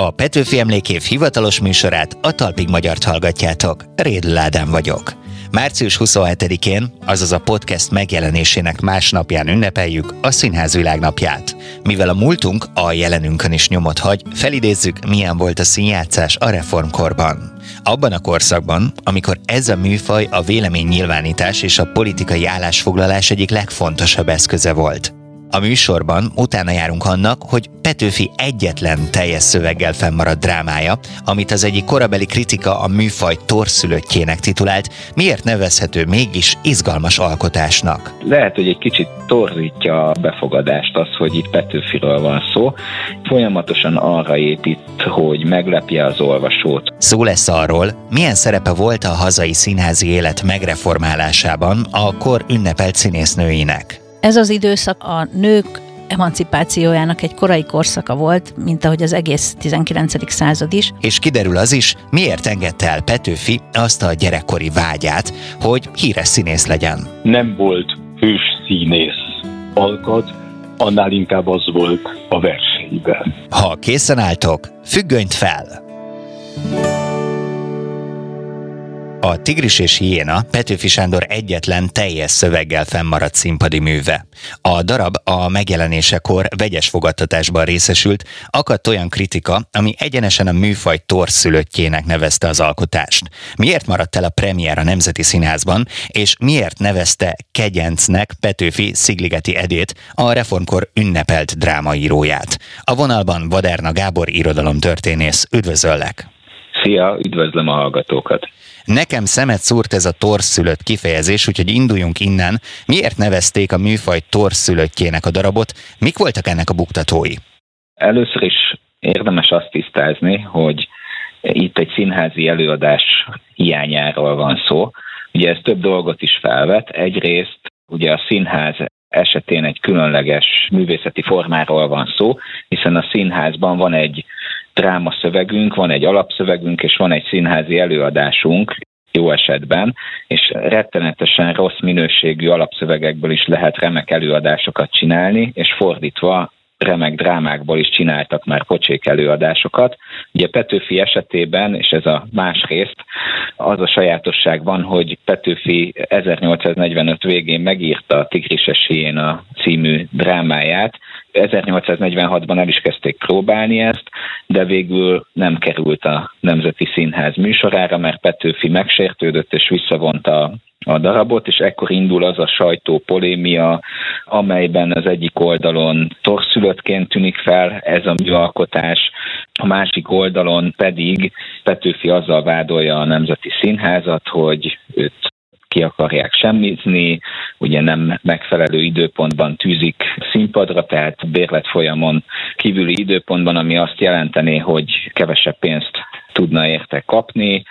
A Petőfi Emlékév hivatalos műsorát a Talpig Magyart hallgatjátok. Rédl Ádám vagyok. Március 27-én, azaz a podcast megjelenésének másnapján ünnepeljük a Színház Világnapját. Mivel a múltunk a jelenünkön is nyomot hagy, felidézzük, milyen volt a színjátszás a reformkorban. Abban a korszakban, amikor ez a műfaj a véleménynyilvánítás és a politikai állásfoglalás egyik legfontosabb eszköze volt. A műsorban utána járunk annak, hogy Petőfi egyetlen teljes szöveggel fennmaradt drámája, amit az egyik korabeli kritika a műfaj torszülöttjének titulált, miért nevezhető mégis izgalmas alkotásnak? Lehet, hogy egy kicsit torzítja a befogadást az, hogy itt Petőfiről van szó. Folyamatosan arra épít, hogy meglepje az olvasót. Szó lesz arról, milyen szerepe volt a hazai színházi élet megreformálásában a kor ünnepelt színésznőinek. Ez az időszak a nők emancipációjának egy korai korszaka volt, mint ahogy az egész 19. század is. És kiderül az is, miért engedte el Petőfi azt a gyerekkori vágyát, hogy híres színész legyen. Nem volt hős színész alkat, annál inkább az volt a verseiben. Ha készen álltok, függönyt fel! A Tigris és Hiéna Petőfi Sándor egyetlen teljes szöveggel fennmaradt színpadi műve. A darab a megjelenésekor vegyes fogadtatásban részesült, akadt olyan kritika, ami egyenesen a műfaj torszülöttjének nevezte az alkotást. Miért maradt el a premier a Nemzeti Színházban, és miért nevezte kegyencnek Petőfi Szigligeti Edét, a reformkor ünnepelt drámaíróját? A vonalban Vaderna Gábor irodalomtörténész. Üdvözöllek! Szia, üdvözlöm a hallgatókat! Nekem szemet szúrt ez a torszülött kifejezés, úgyhogy induljunk innen. Miért nevezték a műfaj torszülöttjének a darabot? Mik voltak ennek a buktatói? Először is érdemes azt tisztázni, hogy itt egy színházi előadás hiányáról van szó. Ugye ez több dolgot is felvet. Egyrészt ugye a színház esetén egy különleges művészeti formáról van szó, hiszen a színházban van egy drámaszövegünk, van egy alapszövegünk, és van egy színházi előadásunk, jó esetben, és rettenetesen rossz minőségű alapszövegekből is lehet remek előadásokat csinálni, és fordítva remek drámákból is csináltak már pocsék előadásokat. Ugye Petőfi esetében, és ez a más részt, az a sajátosság van, hogy Petőfi 1845 végén megírta a Tigrises a című drámáját, 1846-ban el is kezdték próbálni ezt, de végül nem került a Nemzeti Színház műsorára, mert Petőfi megsértődött és visszavonta a darabot, és ekkor indul az a sajtópolémia, amelyben az egyik oldalon torszülöttként tűnik fel ez a műalkotás, a másik oldalon pedig Petőfi azzal vádolja a Nemzeti Színházat, hogy őt ki akarják semmizni, ugye nem megfelelő időpontban tűzik színpadra, tehát bérlet folyamon kívüli időpontban, ami azt jelenteni, hogy kevesebb pénzt tudna érte kapni,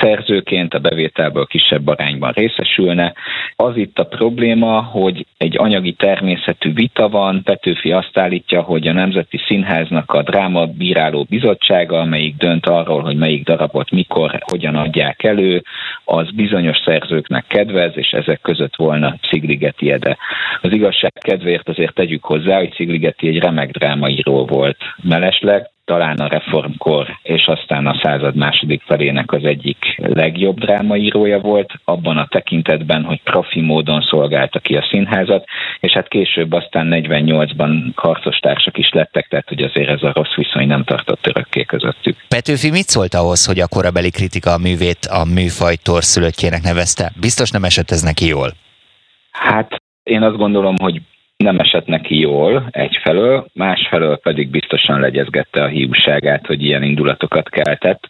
szerzőként a bevételből kisebb arányban részesülne. Az itt a probléma, hogy egy anyagi természetű vita van, Petőfi azt állítja, hogy a Nemzeti Színháznak a dráma bíráló bizottsága, amelyik dönt arról, hogy melyik darabot mikor, hogyan adják elő, az bizonyos szerzőknek kedvez, és ezek között volna Szigligeti Ede. Az igazság kedvéért azért tegyük hozzá, hogy Szigligeti egy remek drámaíró volt mellesleg, talán a reformkor és aztán a század második felének az egyik legjobb drámaírója volt, abban a tekintetben, hogy profi módon szolgálta ki a színházat, és hát később aztán 48-ban harcostársak is lettek, tehát hogy azért ez a rossz viszony nem tartott örökké közöttük. Petőfi mit szólt ahhoz, hogy a korabeli kritika a művét a műfaj torszülöttjének nevezte? Biztos nem esett ez neki jól? Hát én azt gondolom, hogy nem esett neki jól egyfelől, másfelől pedig biztosan legyezgette a hiúságát, hogy ilyen indulatokat keltett.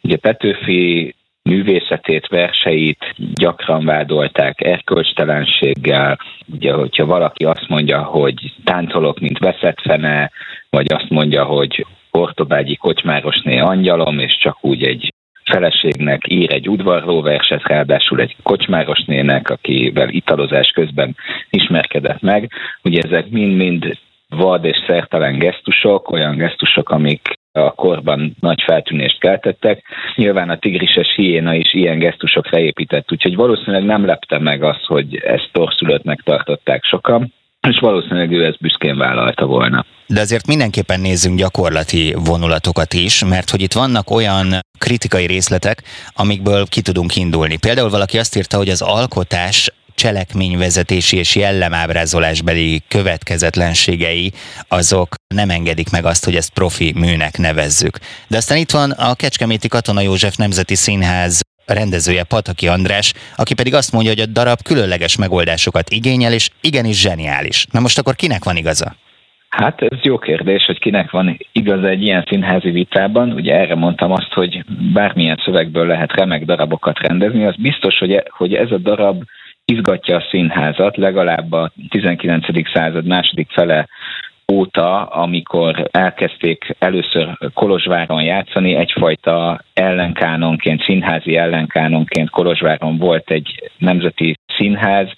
Ugye Petőfi művészetét, verseit gyakran vádolták erkölcstelenséggel. Ugye, hogyha valaki azt mondja, hogy táncolok, mint veszett fene, vagy azt mondja, hogy Ortobágyi kocsmárosné angyalom, és csak úgy egy feleségnek ír egy udvarlóverset, ráadásul egy kocsmárosnének, akivel italozás közben ismerkedett meg. Ugye ezek mind-mind vad és szertelen gesztusok, olyan gesztusok, amik a korban nagy feltűnést keltettek. Nyilván a tigrises hiéna is ilyen gesztusokra épített, úgyhogy valószínűleg nem lepte meg az, hogy ezt torszülöttnek tartották sokan. És valószínűleg ő ezt büszkén vállalta volna. De azért mindenképpen nézzünk gyakorlati vonulatokat is, mert hogy itt vannak olyan kritikai részletek, amikből ki tudunk indulni. Például valaki azt írta, hogy az alkotás cselekményvezetési és jellemábrázolásbeli következetlenségei azok nem engedik meg azt, hogy ezt profi műnek nevezzük. De aztán itt van a Kecskeméti Katona József Nemzeti Színház rendezője Pataki András, aki pedig azt mondja, hogy a darab különleges megoldásokat igényel, és igenis zseniális. Na most akkor kinek van igaza? Hát ez jó kérdés, hogy kinek van igaz egy ilyen színházi vitában. Ugye erre mondtam azt, hogy bármilyen szövegből lehet remek darabokat rendezni. Az biztos, hogy, e, hogy ez a darab izgatja a színházat, legalább a 19. század második fele óta, amikor elkezdték először Kolozsváron játszani, egyfajta ellenkánonként, színházi ellenkánonként Kolozsváron volt egy nemzeti színház,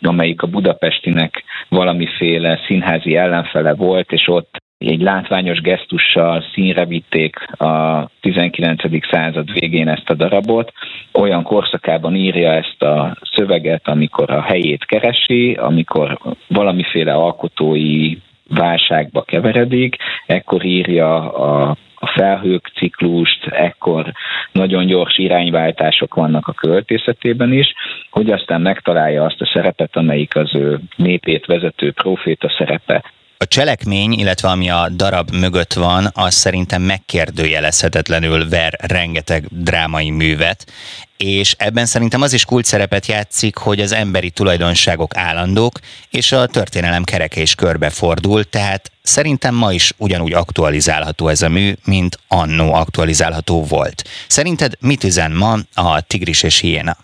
amelyik a budapestinek valamiféle színházi ellenfele volt, és ott egy látványos gesztussal színre vitték a 19. század végén ezt a darabot. Olyan korszakában írja ezt a szöveget, amikor a helyét keresi, amikor valamiféle alkotói válságba keveredik, ekkor írja a a felhők ciklust, ekkor nagyon gyors irányváltások vannak a költészetében is, hogy aztán megtalálja azt a szerepet, amelyik az ő népét vezető proféta szerepe. A cselekmény, illetve ami a darab mögött van, az szerintem megkérdőjelezhetetlenül ver rengeteg drámai művet, és ebben szerintem az is kult szerepet játszik, hogy az emberi tulajdonságok állandók, és a történelem kereke is körbefordul, tehát szerintem ma is ugyanúgy aktualizálható ez a mű, mint annó aktualizálható volt. Szerinted mit üzen ma a Tigris és Hiéna?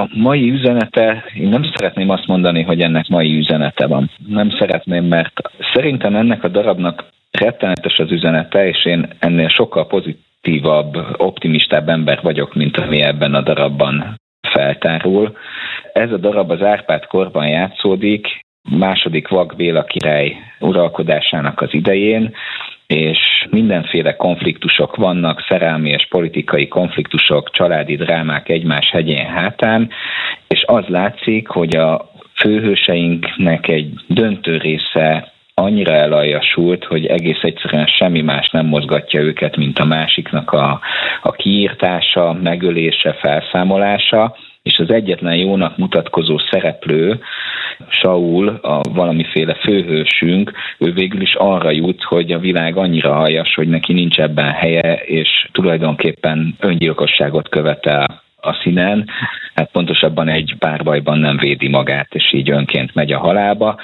A mai üzenete, én nem szeretném azt mondani, hogy ennek mai üzenete van. Nem szeretném, mert szerintem ennek a darabnak rettenetes az üzenete, és én ennél sokkal pozitívabb, optimistább ember vagyok, mint ami ebben a darabban feltárul. Ez a darab az Árpád korban játszódik, második Vak Béla király uralkodásának az idején, és mindenféle konfliktusok vannak, szerelmi és politikai konfliktusok, családi drámák egymás hegyén hátán, és az látszik, hogy a főhőseinknek egy döntő része annyira elaljasult, hogy egész egyszerűen semmi más nem mozgatja őket, mint a másiknak a, a kiírtása, megölése, felszámolása, és az egyetlen jónak mutatkozó szereplő, Saul, a valamiféle főhősünk, ő végül is arra jut, hogy a világ annyira aljas, hogy neki nincs ebben helye, és tulajdonképpen öngyilkosságot követel a színen, hát pontosabban egy párbajban nem védi magát, és így önként megy a halálba.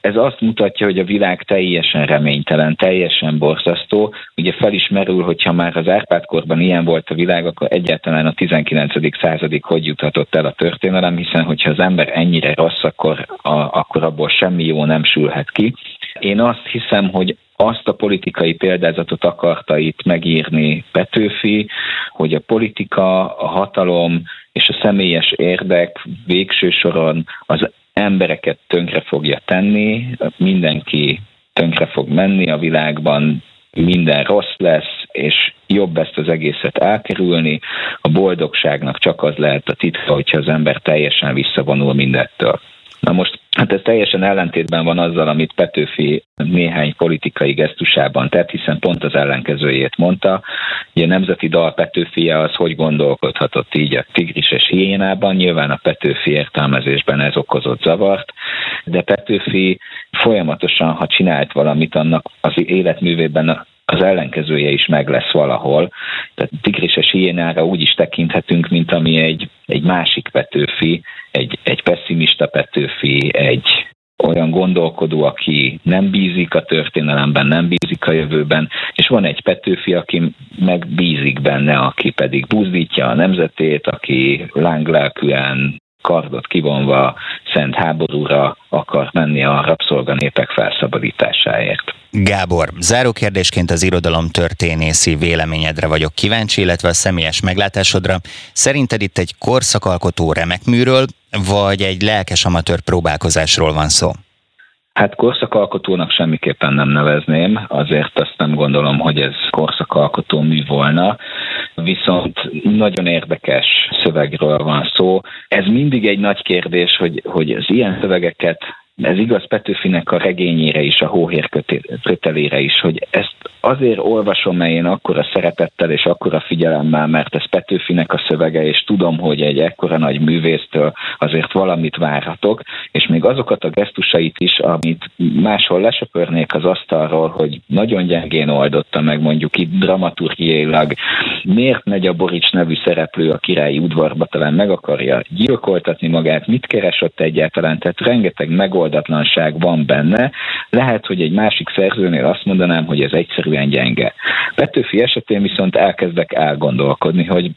Ez azt mutatja, hogy a világ teljesen reménytelen, teljesen borzasztó. Ugye felismerül, hogyha már az Árpád-korban ilyen volt a világ, akkor egyáltalán a 19. századig hogy juthatott el a történelem, hiszen hogyha az ember ennyire rossz, akkor, a, akkor abból semmi jó nem sülhet ki. Én azt hiszem, hogy azt a politikai példázatot akarta itt megírni Petőfi, hogy a politika, a hatalom és a személyes érdek végső soron az embereket tönkre fogja tenni, mindenki tönkre fog menni a világban, minden rossz lesz, és jobb ezt az egészet elkerülni. A boldogságnak csak az lehet a titka, hogyha az ember teljesen visszavonul mindettől. Na most Hát ez teljesen ellentétben van azzal, amit Petőfi néhány politikai gesztusában tett, hiszen pont az ellenkezőjét mondta. Ugye a nemzeti dal Petőfie az hogy gondolkodhatott így a tigris és hiénában, nyilván a Petőfi értelmezésben ez okozott zavart, de Petőfi folyamatosan, ha csinált valamit, annak az életművében az ellenkezője is meg lesz valahol. Tehát tigrises hiénára úgy is tekinthetünk, mint ami egy, egy másik Petőfi, egy, egy pessimista Petőfi, egy olyan gondolkodó, aki nem bízik a történelemben, nem bízik a jövőben, és van egy Petőfi, aki meg bízik benne, aki pedig buzdítja a nemzetét, aki lánglelkűen kardot kivonva szent háborúra akar menni a rabszolganépek felszabadításáért. Gábor, záró kérdésként az irodalom történészi véleményedre vagyok kíváncsi, illetve a személyes meglátásodra. Szerinted itt egy korszakalkotó remek műről, vagy egy lelkes amatőr próbálkozásról van szó? Hát korszakalkotónak semmiképpen nem nevezném, azért azt nem gondolom, hogy ez korszakalkotó mű volna, viszont nagyon érdekes szövegről van szó. Ez mindig egy nagy kérdés, hogy, hogy az ilyen szövegeket ez igaz Petőfinek a regényére is, a hóhér kötelére is, hogy ezt azért olvasom, mert én akkora szeretettel és akkora figyelemmel, mert ez Petőfinek a szövege, és tudom, hogy egy ekkora nagy művésztől azért valamit várhatok, és még azokat a gesztusait is, amit máshol lesöpörnék az asztalról, hogy nagyon gyengén oldotta meg mondjuk itt dramaturgiailag, miért megy a Borics nevű szereplő a királyi udvarba, talán meg akarja gyilkoltatni magát, mit keres ott egyáltalán, tehát rengeteg megoldatlanság van benne. Lehet, hogy egy másik szerzőnél azt mondanám, hogy ez egyszerűen gyenge. Petőfi esetén viszont elkezdek elgondolkodni, hogy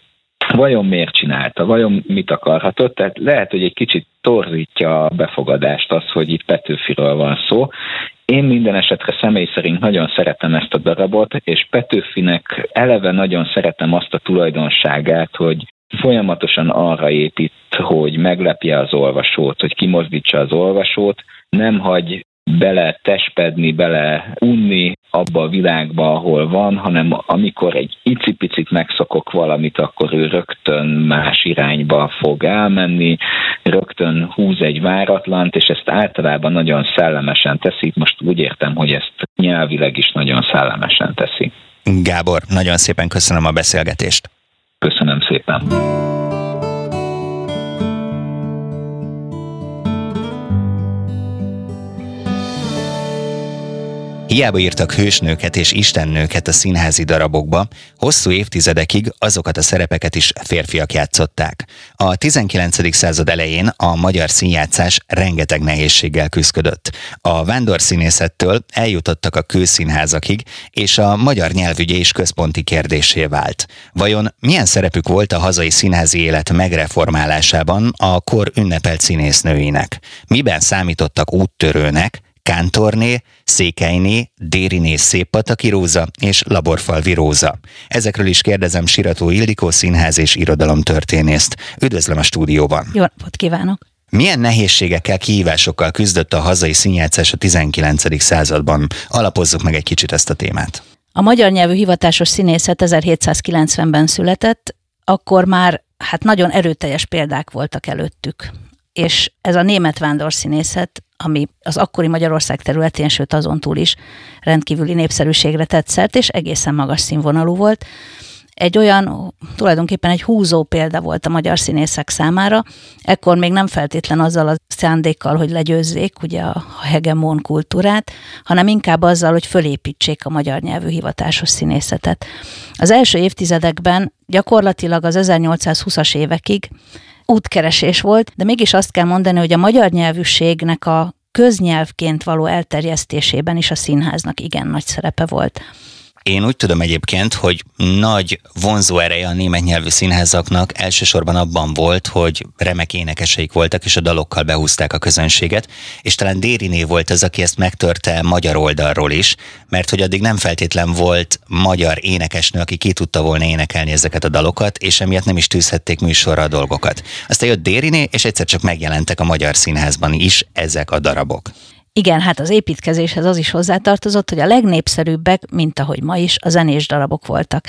vajon miért csinálta, vajon mit akarhatott, tehát lehet, hogy egy kicsit torzítja a befogadást az, hogy itt Petőfiről van szó. Én minden esetre személy szerint nagyon szeretem ezt a darabot, és Petőfinek eleve nagyon szeretem azt a tulajdonságát, hogy folyamatosan arra épít, hogy meglepje az olvasót, hogy kimozdítsa az olvasót, nem hagy bele tespedni, bele unni abba a világba, ahol van, hanem amikor egy icipicit megszokok valamit, akkor ő rögtön más irányba fog elmenni, rögtön húz egy váratlant, és ezt általában nagyon szellemesen teszi. Most úgy értem, hogy ezt nyelvileg is nagyon szellemesen teszi. Gábor, nagyon szépen köszönöm a beszélgetést. Köszönöm szépen. Hiába írtak hősnőket és istennőket a színházi darabokba, hosszú évtizedekig azokat a szerepeket is férfiak játszották. A 19. század elején a magyar színjátszás rengeteg nehézséggel küzdött. A vándorszínészettől eljutottak a kőszínházakig, és a magyar nyelvügye is központi kérdésé vált. Vajon milyen szerepük volt a hazai színházi élet megreformálásában a kor ünnepelt színésznőinek? Miben számítottak úttörőnek, Kántorné, Székelyné, Dériné Széppataki Róza és Laborfalvi Róza. Ezekről is kérdezem Sirató Ildikó színház és irodalomtörténészt. Üdvözlöm a stúdióban! Jó napot kívánok! Milyen nehézségekkel, kihívásokkal küzdött a hazai színjátszás a 19. században? Alapozzuk meg egy kicsit ezt a témát. A magyar nyelvű hivatásos színészet 1790-ben született, akkor már hát nagyon erőteljes példák voltak előttük. És ez a német vándorszínészet ami az akkori Magyarország területén, sőt azon túl is rendkívüli népszerűségre tett szert, és egészen magas színvonalú volt. Egy olyan, tulajdonképpen egy húzó példa volt a magyar színészek számára, ekkor még nem feltétlen azzal a szándékkal, hogy legyőzzék ugye a hegemon kultúrát, hanem inkább azzal, hogy fölépítsék a magyar nyelvű hivatásos színészetet. Az első évtizedekben gyakorlatilag az 1820-as évekig útkeresés volt, de mégis azt kell mondani, hogy a magyar nyelvűségnek a köznyelvként való elterjesztésében is a színháznak igen nagy szerepe volt. Én úgy tudom egyébként, hogy nagy vonzó ereje a német nyelvű színházaknak elsősorban abban volt, hogy remek énekeseik voltak, és a dalokkal behúzták a közönséget, és talán Dériné volt az, aki ezt megtörte magyar oldalról is, mert hogy addig nem feltétlen volt magyar énekesnő, aki ki tudta volna énekelni ezeket a dalokat, és emiatt nem is tűzhették műsorra a dolgokat. Aztán jött Dériné, és egyszer csak megjelentek a magyar színházban is ezek a darabok. Igen, hát az építkezéshez az is hozzátartozott, hogy a legnépszerűbbek, mint ahogy ma is, a zenés darabok voltak.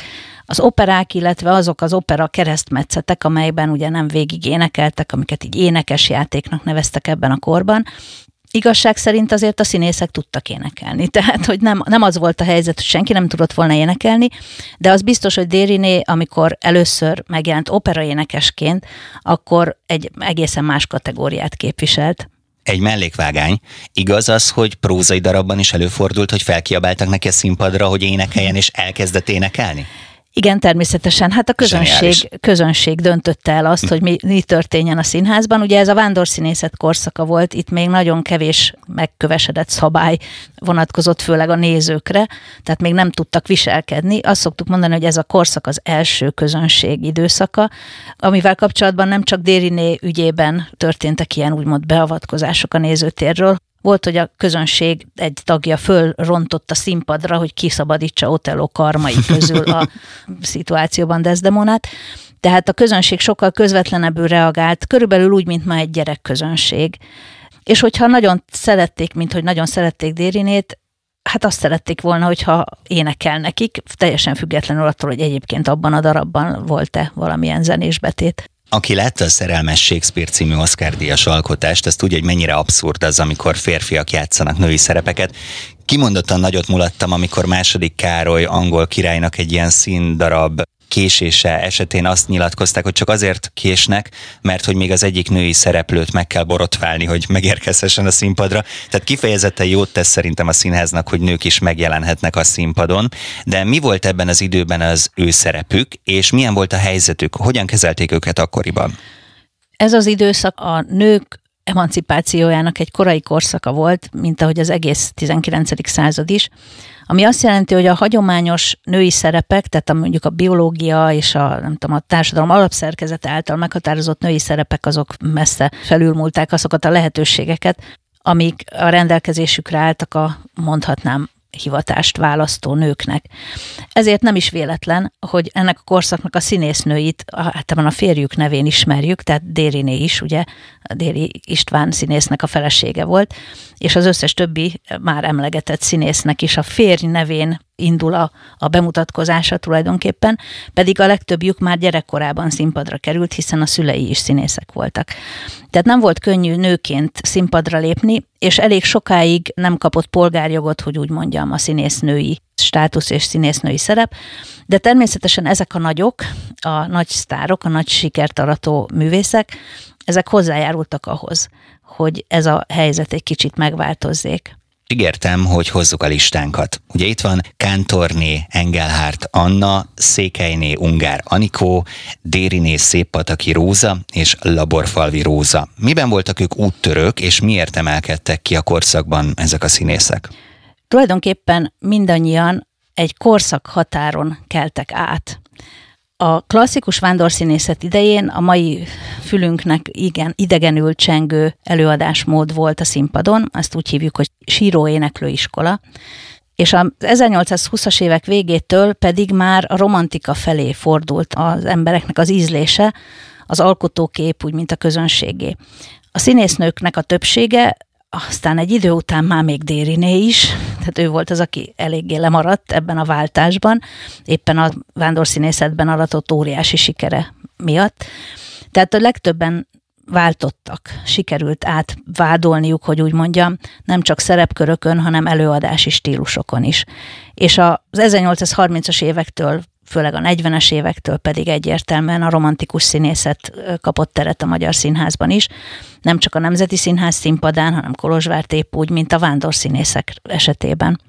Az operák, illetve azok az opera keresztmetszetek, amelyben ugye nem végig énekeltek, amiket így énekes játéknak neveztek ebben a korban, igazság szerint azért a színészek tudtak énekelni. Tehát, hogy nem, nem az volt a helyzet, hogy senki nem tudott volna énekelni, de az biztos, hogy Dériné, amikor először megjelent operaénekesként, akkor egy egészen más kategóriát képviselt egy mellékvágány. Igaz az, hogy prózai darabban is előfordult, hogy felkiabáltak neki a színpadra, hogy énekeljen, és elkezdett énekelni? Igen, természetesen. Hát a közönség, közönség döntötte el azt, hogy mi, mi történjen a színházban. Ugye ez a vándorszínészet korszaka volt, itt még nagyon kevés megkövesedett szabály vonatkozott főleg a nézőkre, tehát még nem tudtak viselkedni. Azt szoktuk mondani, hogy ez a korszak az első közönség időszaka, amivel kapcsolatban nem csak Dériné ügyében történtek ilyen úgymond beavatkozások a nézőtérről, volt, hogy a közönség egy tagja fölrontott a színpadra, hogy kiszabadítsa Otello karmai közül a szituációban Desdemonát. Tehát a közönség sokkal közvetlenebbül reagált, körülbelül úgy, mint ma egy gyerekközönség. És hogyha nagyon szerették, mint hogy nagyon szerették Dérinét, hát azt szerették volna, hogyha énekel nekik, teljesen függetlenül attól, hogy egyébként abban a darabban volt-e valamilyen zenésbetét. Aki látta a Szerelmes Shakespeare című Oscar díjas alkotást, azt tudja, hogy mennyire abszurd az, amikor férfiak játszanak női szerepeket. Kimondottan nagyot mulattam, amikor második Károly angol királynak egy ilyen színdarab késése esetén azt nyilatkozták, hogy csak azért késnek, mert hogy még az egyik női szereplőt meg kell borotválni, hogy megérkezhessen a színpadra. Tehát kifejezetten jót tesz szerintem a színháznak, hogy nők is megjelenhetnek a színpadon. De mi volt ebben az időben az ő szerepük, és milyen volt a helyzetük? Hogyan kezelték őket akkoriban? Ez az időszak a nők emancipációjának egy korai korszaka volt, mint ahogy az egész 19. század is, ami azt jelenti, hogy a hagyományos női szerepek, tehát a, mondjuk a biológia és a, nem tudom, a társadalom alapszerkezete által meghatározott női szerepek, azok messze felülmúlták azokat a lehetőségeket, amik a rendelkezésükre álltak a, mondhatnám, hivatást választó nőknek. Ezért nem is véletlen, hogy ennek a korszaknak a színésznőit általában a férjük nevén ismerjük, tehát Dériné is, ugye, Déri István színésznek a felesége volt, és az összes többi már emlegetett színésznek is a férj nevén indul a, a bemutatkozása tulajdonképpen, pedig a legtöbbjük már gyerekkorában színpadra került, hiszen a szülei is színészek voltak. Tehát nem volt könnyű nőként színpadra lépni, és elég sokáig nem kapott polgárjogot, hogy úgy mondjam, a színésznői státusz és színésznői szerep, de természetesen ezek a nagyok, a nagy sztárok, a nagy sikert arató művészek, ezek hozzájárultak ahhoz, hogy ez a helyzet egy kicsit megváltozzék. Ígértem, hogy hozzuk a listánkat. Ugye itt van Kántorné Engelhárt Anna, Székelyné Ungár Anikó, Dériné Széppataki Róza és Laborfalvi Róza. Miben voltak ők úttörők, és miért emelkedtek ki a korszakban ezek a színészek? Tulajdonképpen mindannyian egy korszak határon keltek át. A klasszikus vándorszínészet idején a mai fülünknek igen idegenül csengő előadásmód volt a színpadon, azt úgy hívjuk, hogy síró éneklő iskola, és az 1820-as évek végétől pedig már a romantika felé fordult az embereknek az ízlése, az alkotókép, úgy, mint a közönségé. A színésznőknek a többsége aztán egy idő után már még Dériné is, tehát ő volt az, aki eléggé lemaradt ebben a váltásban, éppen a vándorszínészetben aratott óriási sikere miatt. Tehát a legtöbben váltottak, sikerült átvádolniuk, hogy úgy mondjam, nem csak szerepkörökön, hanem előadási stílusokon is. És az 1830-as évektől főleg a 40-es évektől pedig egyértelműen a romantikus színészet kapott teret a Magyar Színházban is. Nem csak a Nemzeti Színház színpadán, hanem Kolozsvár épp úgy, mint a vándorszínészek esetében.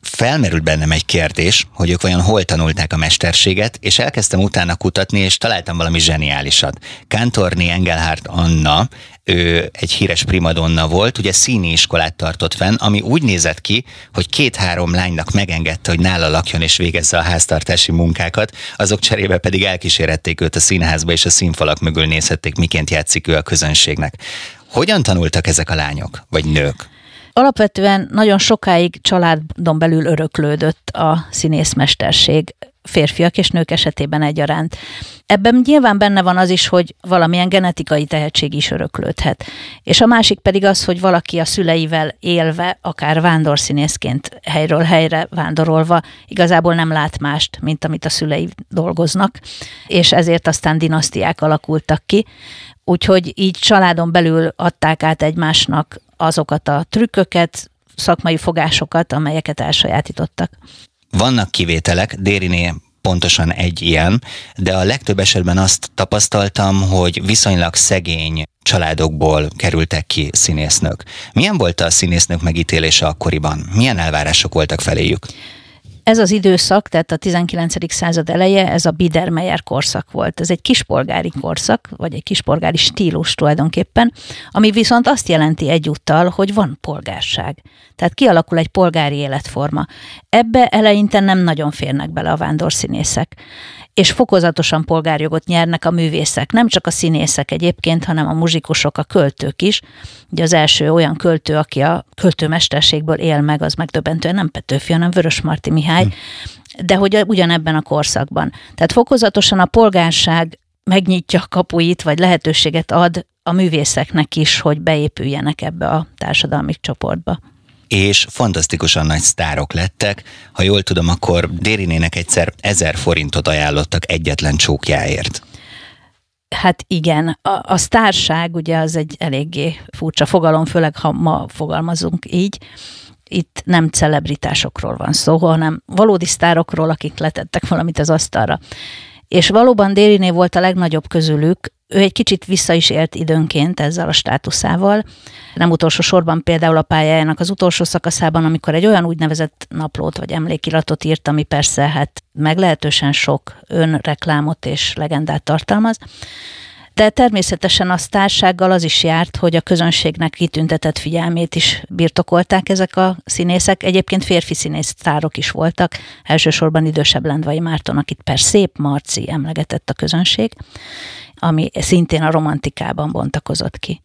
Felmerült bennem egy kérdés, hogy ők vajon hol tanulták a mesterséget, és elkezdtem utána kutatni, és találtam valami zseniálisat. Kántorni Engelhardt Anna, ő egy híres primadonna volt, ugye színi iskolát tartott fenn, ami úgy nézett ki, hogy két-három lánynak megengedte, hogy nála lakjon és végezze a háztartási munkákat, azok cserébe pedig elkísérették őt a színházba, és a színfalak mögül nézhették, miként játszik ő a közönségnek. Hogyan tanultak ezek a lányok, vagy nők? Alapvetően nagyon sokáig családon belül öröklődött a színészmesterség férfiak és nők esetében egyaránt. Ebben nyilván benne van az is, hogy valamilyen genetikai tehetség is öröklődhet. És a másik pedig az, hogy valaki a szüleivel élve, akár vándorszínészként helyről helyre vándorolva, igazából nem lát mást, mint amit a szülei dolgoznak, és ezért aztán dinasztiák alakultak ki. Úgyhogy így családon belül adták át egymásnak azokat a trükköket, szakmai fogásokat, amelyeket elsajátítottak. Vannak kivételek, Dériné pontosan egy ilyen, de a legtöbb esetben azt tapasztaltam, hogy viszonylag szegény családokból kerültek ki színésznők. Milyen volt a színésznők megítélése akkoriban? Milyen elvárások voltak feléjük? Ez az időszak, tehát a 19. század eleje, ez a Biedermeier korszak volt. Ez egy kispolgári korszak, vagy egy kispolgári stílus tulajdonképpen, ami viszont azt jelenti egyúttal, hogy van polgárság. Tehát kialakul egy polgári életforma. Ebbe eleinte nem nagyon férnek bele a vándorszínészek és fokozatosan polgárjogot nyernek a művészek. Nem csak a színészek egyébként, hanem a muzsikusok, a költők is. Ugye az első olyan költő, aki a költőmesterségből él meg, az megdöbbentően nem Petőfi, hanem Vörös Marti Mihály, hm. de hogy ugyanebben a korszakban. Tehát fokozatosan a polgárság megnyitja a kapuit, vagy lehetőséget ad a művészeknek is, hogy beépüljenek ebbe a társadalmi csoportba és fantasztikusan nagy sztárok lettek. Ha jól tudom, akkor Dérinének egyszer ezer forintot ajánlottak egyetlen csókjáért. Hát igen, a, a sztárság ugye az egy eléggé furcsa fogalom, főleg ha ma fogalmazunk így. Itt nem celebritásokról van szó, hanem valódi sztárokról, akik letettek valamit az asztalra. És valóban Dériné volt a legnagyobb közülük, ő egy kicsit vissza is élt időnként ezzel a státuszával. Nem utolsó sorban például a pályájának az utolsó szakaszában, amikor egy olyan úgynevezett naplót vagy emlékiratot írt, ami persze hát meglehetősen sok önreklámot és legendát tartalmaz, de természetesen a társággal az is járt, hogy a közönségnek kitüntetett figyelmét is birtokolták ezek a színészek. Egyébként férfi színésztárok is voltak, elsősorban idősebb Lendvai Márton, akit per szép Marci emlegetett a közönség, ami szintén a romantikában bontakozott ki.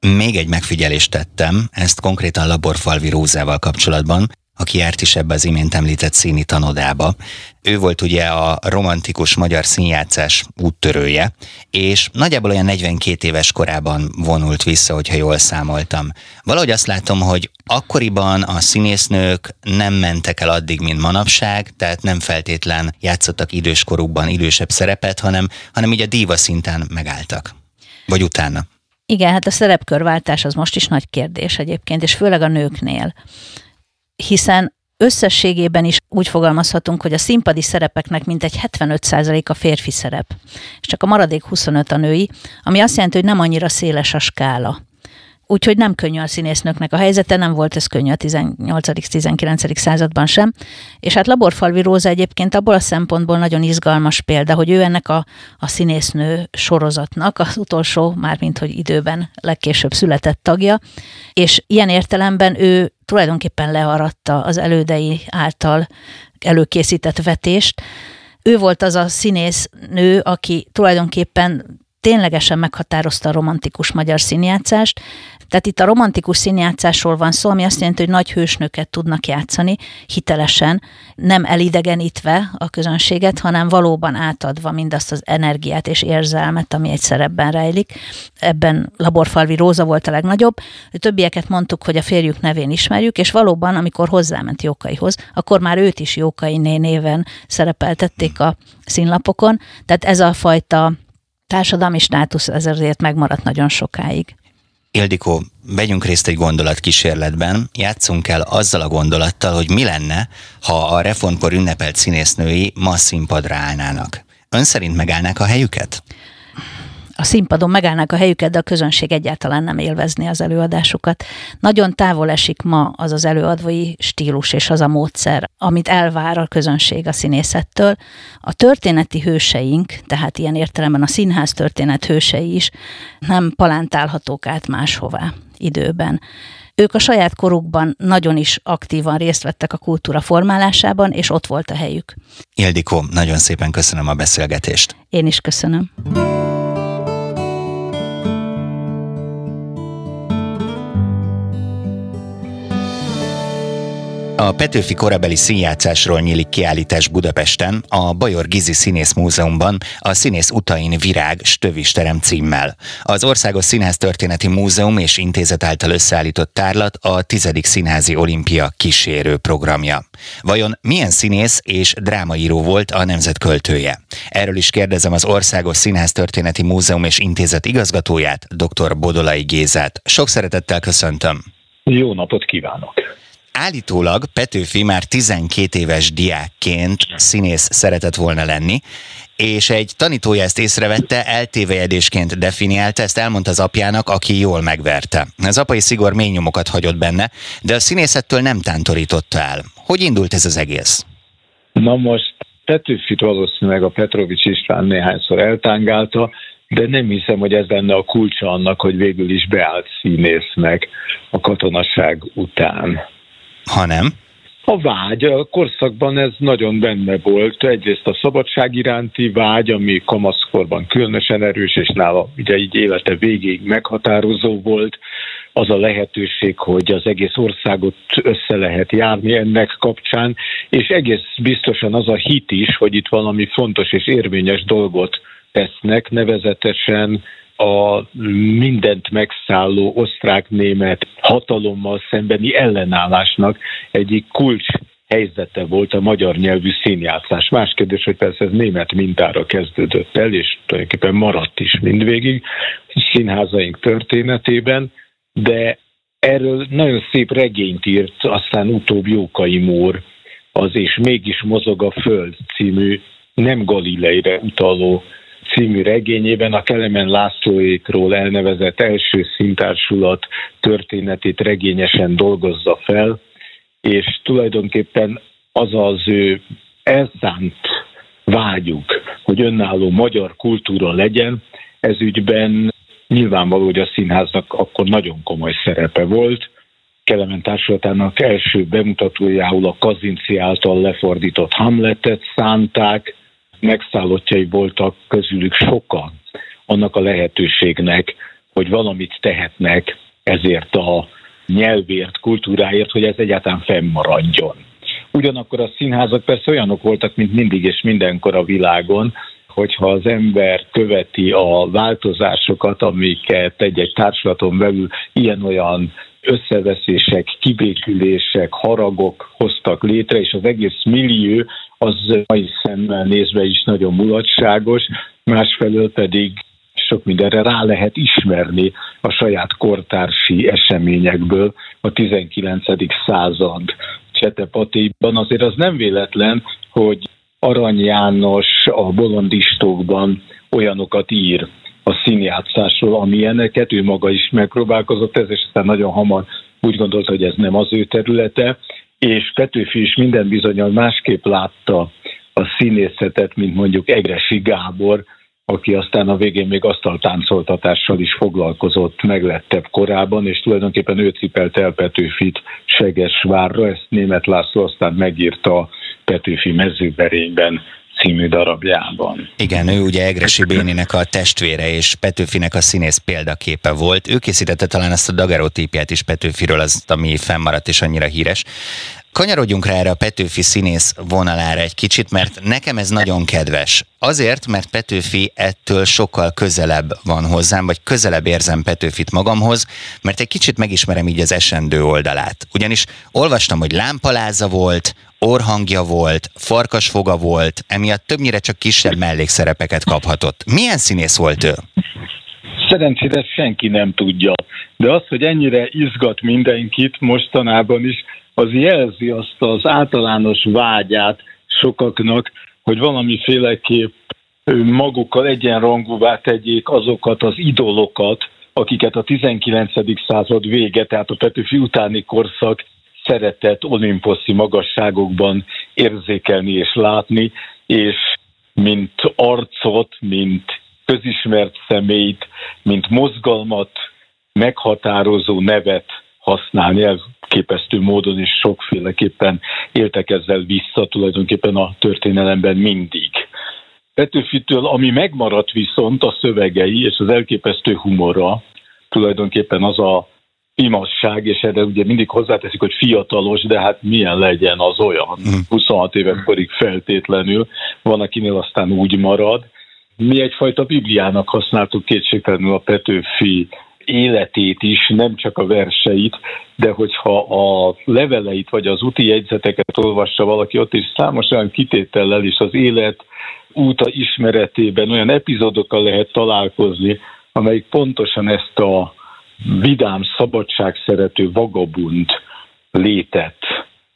Még egy megfigyelést tettem, ezt konkrétan Laborfalvi Rózával kapcsolatban, aki járt is ebbe az imént említett színi tanodába. Ő volt ugye a romantikus magyar színjátszás úttörője, és nagyjából olyan 42 éves korában vonult vissza, hogyha jól számoltam. Valahogy azt látom, hogy akkoriban a színésznők nem mentek el addig, mint manapság, tehát nem feltétlen játszottak időskorukban idősebb szerepet, hanem, hanem így a díva szinten megálltak. Vagy utána. Igen, hát a szerepkörváltás az most is nagy kérdés egyébként, és főleg a nőknél hiszen összességében is úgy fogalmazhatunk, hogy a színpadi szerepeknek mintegy 75% a férfi szerep, és csak a maradék 25 a női, ami azt jelenti, hogy nem annyira széles a skála. Úgyhogy nem könnyű a színésznőknek a helyzete, nem volt ez könnyű a 18.-19. században sem. És hát Laborfalvi Róza egyébként abból a szempontból nagyon izgalmas példa, hogy ő ennek a, a színésznő sorozatnak az utolsó, mármint hogy időben legkésőbb született tagja, és ilyen értelemben ő tulajdonképpen learatta az elődei által előkészített vetést. Ő volt az a színésznő, aki tulajdonképpen ténylegesen meghatározta a romantikus magyar színjátszást, tehát itt a romantikus színjátszásról van szó, ami azt jelenti, hogy nagy hősnöket tudnak játszani hitelesen, nem elidegenítve a közönséget, hanem valóban átadva mindazt az energiát és érzelmet, ami egy szerepben rejlik. Ebben Laborfalvi Róza volt a legnagyobb. A többieket mondtuk, hogy a férjük nevén ismerjük, és valóban, amikor hozzáment Jókaihoz, akkor már őt is Jókai néven szerepeltették a színlapokon. Tehát ez a fajta társadalmi státusz ezért megmaradt nagyon sokáig. Ildikó, vegyünk részt egy gondolatkísérletben, játszunk el azzal a gondolattal, hogy mi lenne, ha a reformkor ünnepelt színésznői ma színpadra állnának. Ön szerint megállnák a helyüket? A színpadon megállnak a helyüket, de a közönség egyáltalán nem élvezni az előadásukat. Nagyon távol esik ma az az előadói stílus és az a módszer, amit elvár a közönség a színészettől. A történeti hőseink, tehát ilyen értelemben a színház történet hősei is nem palántálhatók át máshová időben. Ők a saját korukban nagyon is aktívan részt vettek a kultúra formálásában, és ott volt a helyük. Ildikó, nagyon szépen köszönöm a beszélgetést. Én is köszönöm. A Petőfi korabeli színjátszásról nyílik kiállítás Budapesten, a Bajor Gizi Színész Múzeumban, a Színész utain virág Stövisterem címmel. Az Országos Színház Történeti Múzeum és Intézet által összeállított tárlat a 10. Színházi Olimpia kísérő programja. Vajon milyen színész és drámaíró volt a nemzet költője? Erről is kérdezem az Országos Színház Történeti Múzeum és Intézet igazgatóját, dr. Bodolai Gézát. Sok szeretettel köszöntöm! Jó napot kívánok! Állítólag Petőfi már 12 éves diákként színész szeretett volna lenni, és egy tanítója ezt észrevette, eltévejedésként definiálta, ezt elmondta az apjának, aki jól megverte. Az apai szigor mély nyomokat hagyott benne, de a színészettől nem tántorította el. Hogy indult ez az egész? Na most Petőfit valószínűleg a Petrovics István néhányszor eltángálta, de nem hiszem, hogy ez lenne a kulcsa annak, hogy végül is beállt színésznek a katonaság után hanem a vágy, a korszakban ez nagyon benne volt. Egyrészt a szabadság iránti vágy, ami kamaszkorban különösen erős, és nála ugye így élete végéig meghatározó volt. Az a lehetőség, hogy az egész országot össze lehet járni ennek kapcsán, és egész biztosan az a hit is, hogy itt valami fontos és érvényes dolgot tesznek, nevezetesen a mindent megszálló osztrák-német hatalommal szembeni ellenállásnak egyik kulcs helyzete volt a magyar nyelvű színjátszás. Más kérdés, hogy persze ez német mintára kezdődött el, és tulajdonképpen maradt is mindvégig színházaink történetében, de erről nagyon szép regényt írt aztán utóbb Jókai Mór, az és mégis mozog a föld című nem Galileire utaló című regényében a Kelemen Lászlóékról elnevezett első szintársulat történetét regényesen dolgozza fel, és tulajdonképpen az az ő elszánt vágyuk, hogy önálló magyar kultúra legyen, ez ügyben nyilvánvaló, hogy a színháznak akkor nagyon komoly szerepe volt. Kelemen társulatának első bemutatójául a Kazinci által lefordított Hamletet szánták, megszállottjai voltak közülük sokan annak a lehetőségnek, hogy valamit tehetnek ezért a nyelvért, kultúráért, hogy ez egyáltalán fennmaradjon. Ugyanakkor a színházak persze olyanok voltak, mint mindig és mindenkor a világon, hogyha az ember követi a változásokat, amiket egy-egy társulaton belül ilyen-olyan összeveszések, kibékülések, haragok hoztak létre, és az egész millió az mai szemmel nézve is nagyon mulatságos, másfelől pedig sok mindenre rá lehet ismerni a saját kortársi eseményekből a 19. század Csetepatéban. Azért az nem véletlen, hogy Arany János a bolondistókban olyanokat ír a színjátszásról, amilyeneket, ő maga is megpróbálkozott ez, és aztán nagyon hamar úgy gondolta, hogy ez nem az ő területe, és Petőfi is minden bizonyal másképp látta a színészetet, mint mondjuk Egresi Gábor, aki aztán a végén még asztaltáncoltatással is foglalkozott meglettebb korában, és tulajdonképpen ő cipelte el Petőfit Segesvárra, ezt német László aztán megírta Petőfi mezőberényben című darabjában. Igen, ő ugye Egresi Béninek a testvére és Petőfinek a színész példaképe volt. Ő készítette talán azt a dagerotípiát is Petőfiről, az, ami fennmaradt és annyira híres. Kanyarodjunk rá erre a Petőfi színész vonalára egy kicsit, mert nekem ez nagyon kedves. Azért, mert Petőfi ettől sokkal közelebb van hozzám, vagy közelebb érzem Petőfit magamhoz, mert egy kicsit megismerem így az esendő oldalát. Ugyanis olvastam, hogy lámpaláza volt, orhangja volt, farkasfoga volt, emiatt többnyire csak kisebb mellékszerepeket kaphatott. Milyen színész volt ő? Szerencsére senki nem tudja, de az, hogy ennyire izgat mindenkit mostanában is, az jelzi azt az általános vágyát sokaknak, hogy valamiféleképp magukkal egyenrangúvá tegyék azokat az idolokat, akiket a 19. század vége, tehát a Petőfi utáni korszak szeretett olimposzi magasságokban érzékelni és látni, és mint arcot, mint közismert személyt, mint mozgalmat meghatározó nevet használni, elképesztő módon és sokféleképpen éltek ezzel vissza tulajdonképpen a történelemben mindig. Petőfitől, ami megmaradt viszont a szövegei és az elképesztő humora, tulajdonképpen az a imasság, és erre ugye mindig hozzáteszik, hogy fiatalos, de hát milyen legyen az olyan, 26 hm. éves korig feltétlenül, van, akinél aztán úgy marad. Mi egyfajta Bibliának használtuk kétségtelenül a Petőfi életét is, nem csak a verseit, de hogyha a leveleit vagy az úti jegyzeteket olvassa valaki, ott is számos olyan kitétellel is az élet úta ismeretében olyan epizódokkal lehet találkozni, amelyik pontosan ezt a vidám, szabadságszerető vagabund létet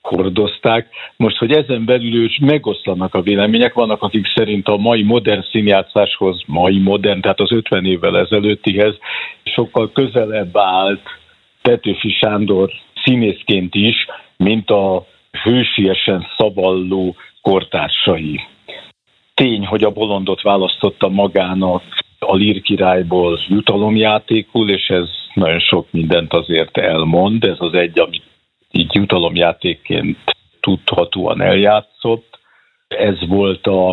hordozták. Most, hogy ezen belül is megoszlanak a vélemények, vannak, akik szerint a mai modern színjátszáshoz, mai modern, tehát az 50 évvel ezelőttihez sokkal közelebb állt Petőfi Sándor színészként is, mint a hősiesen szavalló kortársai. Tény, hogy a bolondot választotta magának a Lír királyból jutalomjátékul, és ez nagyon sok mindent azért elmond. Ez az egy, amit így jutalomjátékként tudhatóan eljátszott. Ez volt a,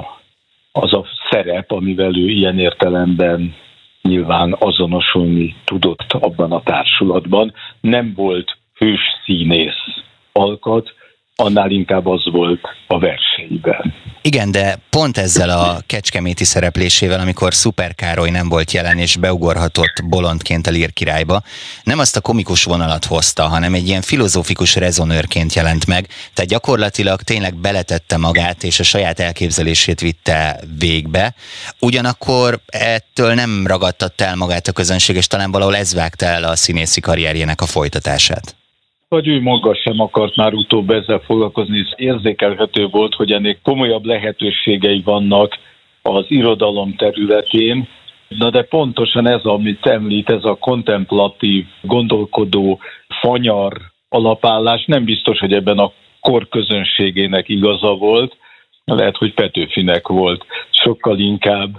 az a szerep, amivel ő ilyen értelemben nyilván azonosulni tudott abban a társulatban. Nem volt hős színész alkat, annál inkább az volt a verseiben. Igen, de pont ezzel a kecskeméti szereplésével, amikor Szuper Károly nem volt jelen és beugorhatott bolondként a Lír királyba, nem azt a komikus vonalat hozta, hanem egy ilyen filozófikus rezonőrként jelent meg, tehát gyakorlatilag tényleg beletette magát és a saját elképzelését vitte végbe. Ugyanakkor ettől nem ragadtatta el magát a közönség, és talán valahol ez vágta el a színészi karrierjének a folytatását vagy ő maga sem akart már utóbb ezzel foglalkozni, és érzékelhető volt, hogy ennek komolyabb lehetőségei vannak az irodalom területén, Na de pontosan ez, amit említ, ez a kontemplatív, gondolkodó, fanyar alapállás, nem biztos, hogy ebben a kor közönségének igaza volt, lehet, hogy Petőfinek volt sokkal inkább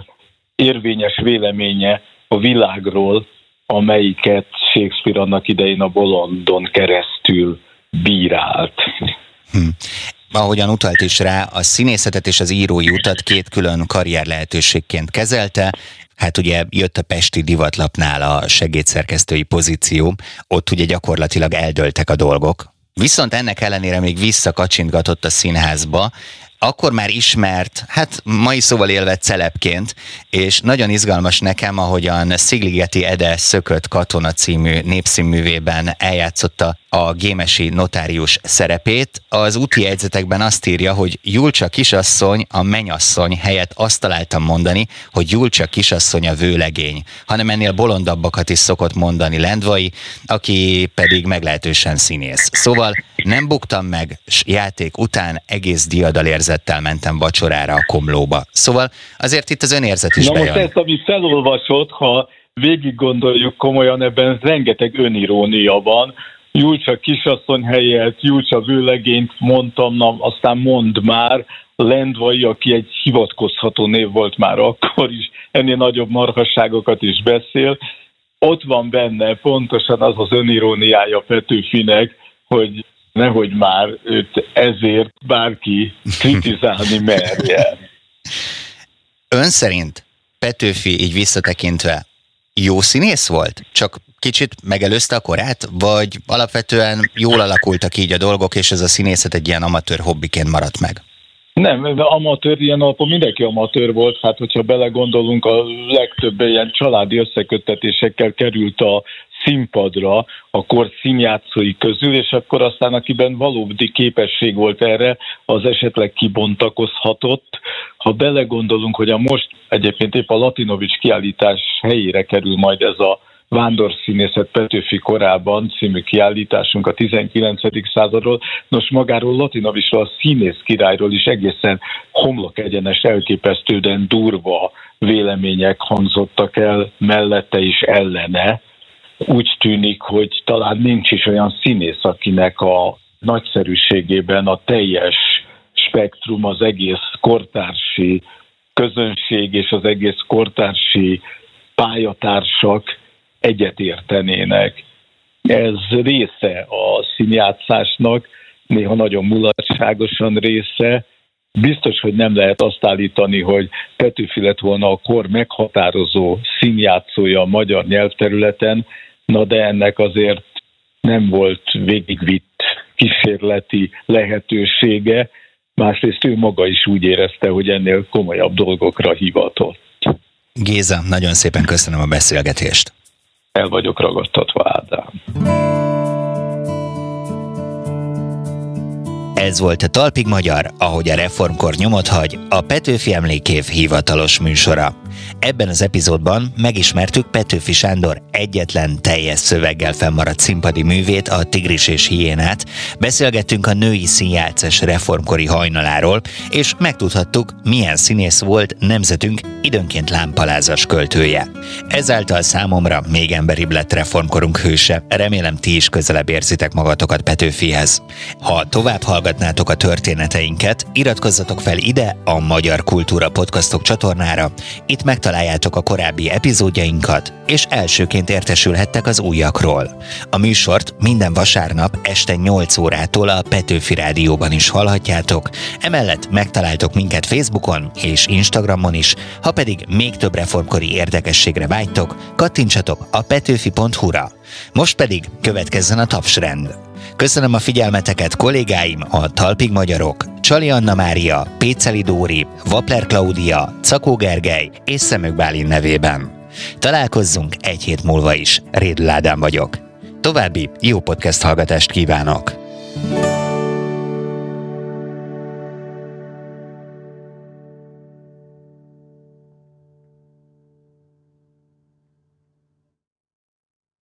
érvényes véleménye a világról, amelyiket Shakespeare annak idején a bolondon keresztül bírált. Hm. Ahogyan utalt is rá, a színészetet és az írói utat két külön karrier lehetőségként kezelte. Hát ugye jött a Pesti divatlapnál a segédszerkesztői pozíció, ott ugye gyakorlatilag eldöltek a dolgok. Viszont ennek ellenére még visszakacsintgatott a színházba, akkor már ismert, hát mai szóval élve celebként, és nagyon izgalmas nekem, ahogyan Szigligeti Ede Szökött Katona című népszínművében eljátszotta a gémesi notárius szerepét. Az úti jegyzetekben azt írja, hogy Julcsa kisasszony a menyasszony helyett azt találtam mondani, hogy Julcsa kisasszony a vőlegény, hanem ennél bolondabbakat is szokott mondani Lendvai, aki pedig meglehetősen színész. Szóval nem buktam meg, s játék után egész diadalérzettel mentem vacsorára a komlóba. Szóval azért itt az önérzet is Na bejön. most ezt, amit felolvasott, ha végig gondoljuk komolyan, ebben rengeteg önirónia van, Júlcsa kisasszony helyett, Júlcsa vőlegényt mondtam, na, aztán mond már, Lendvai, aki egy hivatkozható név volt már akkor is, ennél nagyobb marhasságokat is beszél. Ott van benne pontosan az az öniróniája Petőfinek, hogy nehogy már őt ezért bárki kritizálni merje. Ön szerint Petőfi így visszatekintve jó színész volt? Csak kicsit megelőzte a korát, vagy alapvetően jól alakultak így a dolgok, és ez a színészet egy ilyen amatőr hobbiként maradt meg? Nem, de amatőr ilyen alapon mindenki amatőr volt, hát hogyha belegondolunk, a legtöbb ilyen családi összeköttetésekkel került a színpadra a kor színjátszói közül, és akkor aztán akiben valódi képesség volt erre, az esetleg kibontakozhatott. Ha belegondolunk, hogy a most egyébként épp a Latinovics kiállítás helyére kerül majd ez a Vándorszínészet Petőfi korában című kiállításunk a 19. századról. Nos, magáról Latinovisról, a színész királyról is egészen homlok egyenes, elképesztően durva vélemények hangzottak el mellette is ellene. Úgy tűnik, hogy talán nincs is olyan színész, akinek a nagyszerűségében a teljes spektrum, az egész kortársi közönség és az egész kortársi pályatársak egyetértenének. Ez része a színjátszásnak, néha nagyon mulatságosan része. Biztos, hogy nem lehet azt állítani, hogy Petőfi lett volna a kor meghatározó színjátszója a magyar nyelvterületen, na de ennek azért nem volt végigvitt kísérleti lehetősége, másrészt ő maga is úgy érezte, hogy ennél komolyabb dolgokra hivatott. Géza, nagyon szépen köszönöm a beszélgetést el vagyok ragadtatva, Ádám. Ez volt a Talpig Magyar, ahogy a reformkor nyomot hagy, a Petőfi Emlékév hivatalos műsora. Ebben az epizódban megismertük Petőfi Sándor egyetlen teljes szöveggel fennmaradt színpadi művét, a Tigris és Hiénát, beszélgettünk a női színjátszás reformkori hajnaláról, és megtudhattuk, milyen színész volt nemzetünk időnként lámpalázas költője. Ezáltal számomra még emberibb lett reformkorunk hőse. Remélem ti is közelebb érzitek magatokat Petőfihez. Ha tovább hallgatnátok a történeteinket, iratkozzatok fel ide a Magyar Kultúra Podcastok csatornára. Itt megtaláljátok a korábbi epizódjainkat, és elsőként értesülhettek az újakról. A műsort minden vasárnap este 8 órától a Petőfi Rádióban is hallhatjátok, emellett megtaláltok minket Facebookon és Instagramon is, ha pedig még több reformkori érdekességre vágytok, kattintsatok a petőfi.hu-ra. Most pedig következzen a tapsrend. Köszönöm a figyelmeteket kollégáim, a Talpig Magyarok, Csali Anna Mária, Péceli Dóri, Vapler Klaudia, Cakó Gergely és Szemük Bálin nevében. Találkozzunk egy hét múlva is. Rédl Ádám vagyok. További jó podcast hallgatást kívánok!